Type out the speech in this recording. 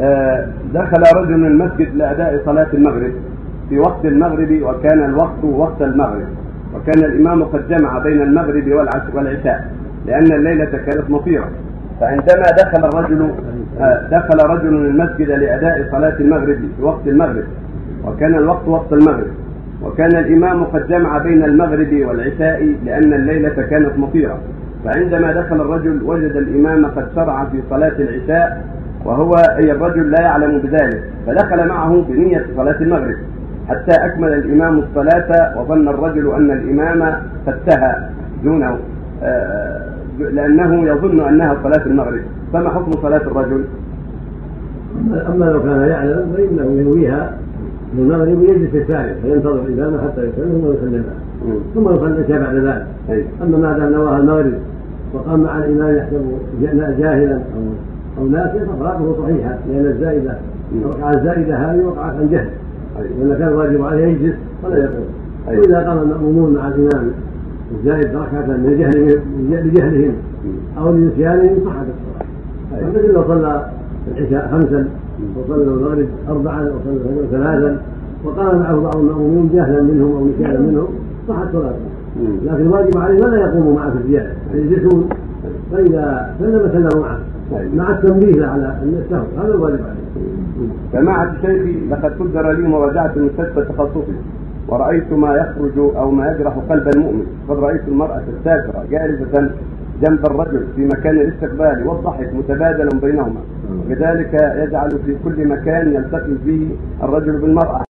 آه، دخل رجل المسجد لأداء صلاة المغرب في وقت المغرب وكان الوقت وقت المغرب. وكان الإمام قد جمع بين المغرب والعش- والعشاء لأن الليلة كانت مطيرة. فعندما دخل الرجل آه، دخل رجل المسجد لأداء صلاة المغرب في وقت المغرب. وكان الوقت وقت المغرب. وكان الإمام قد جمع بين المغرب والعشاء لأن الليلة كانت مطيرة. فعندما دخل الرجل وجد الإمام قد شرع في صلاة العشاء وهو أي الرجل لا يعلم بذلك فدخل معه بنية صلاة المغرب حتى أكمل الإمام الصلاة وظن الرجل أن الإمام سهى دونه آه، لأنه يظن أنها صلاة المغرب فما حكم صلاة الرجل؟ أما لو كان يعلم فإنه ينويها من المغرب ويجلس الثالث فينتظر الإمام حتى يسلم ثم يسلمها ثم يصلي بعد ذلك أي. أما ما دام نواها المغرب وقام مع الإمام يحسب جاهلا أو أو ناسيا فصلاته صحيحة لأن الزائدة الركعه الزائدة هذه وقعت عن جهل أي. وان كان الواجب عليه يجلس ولا يقوم أي. وإذا قام المأمومون مع الإمام الزائد جهلهم لجهلهم أو لنسيانهم صحت الصلاة أي. مثل لو صلى العشاء خمسا وصلى المغرب اربعا وصلى الفجر ثلاثا وقام معه بعض المامومين جهلا منهم أو نسيانا منهم صحت صلاته. لكن الواجب عليه ولا يقوم معه في الزيادة يجلسون فإذا سلم سلموا معه. مع التنبيه على أن السهو هذا الواجب عليه. سماحة شيخي لقد قدر لي مراجعة المستشفى التخصصي ورأيت ما يخرج أو ما يجرح قلب المؤمن. قد رأيت المرأة السافرة جالسة جنب الرجل في مكان الاستقبال والضحك متبادل بينهما. وكذلك يجعل في كل مكان يلتقي فيه الرجل بالمرأة.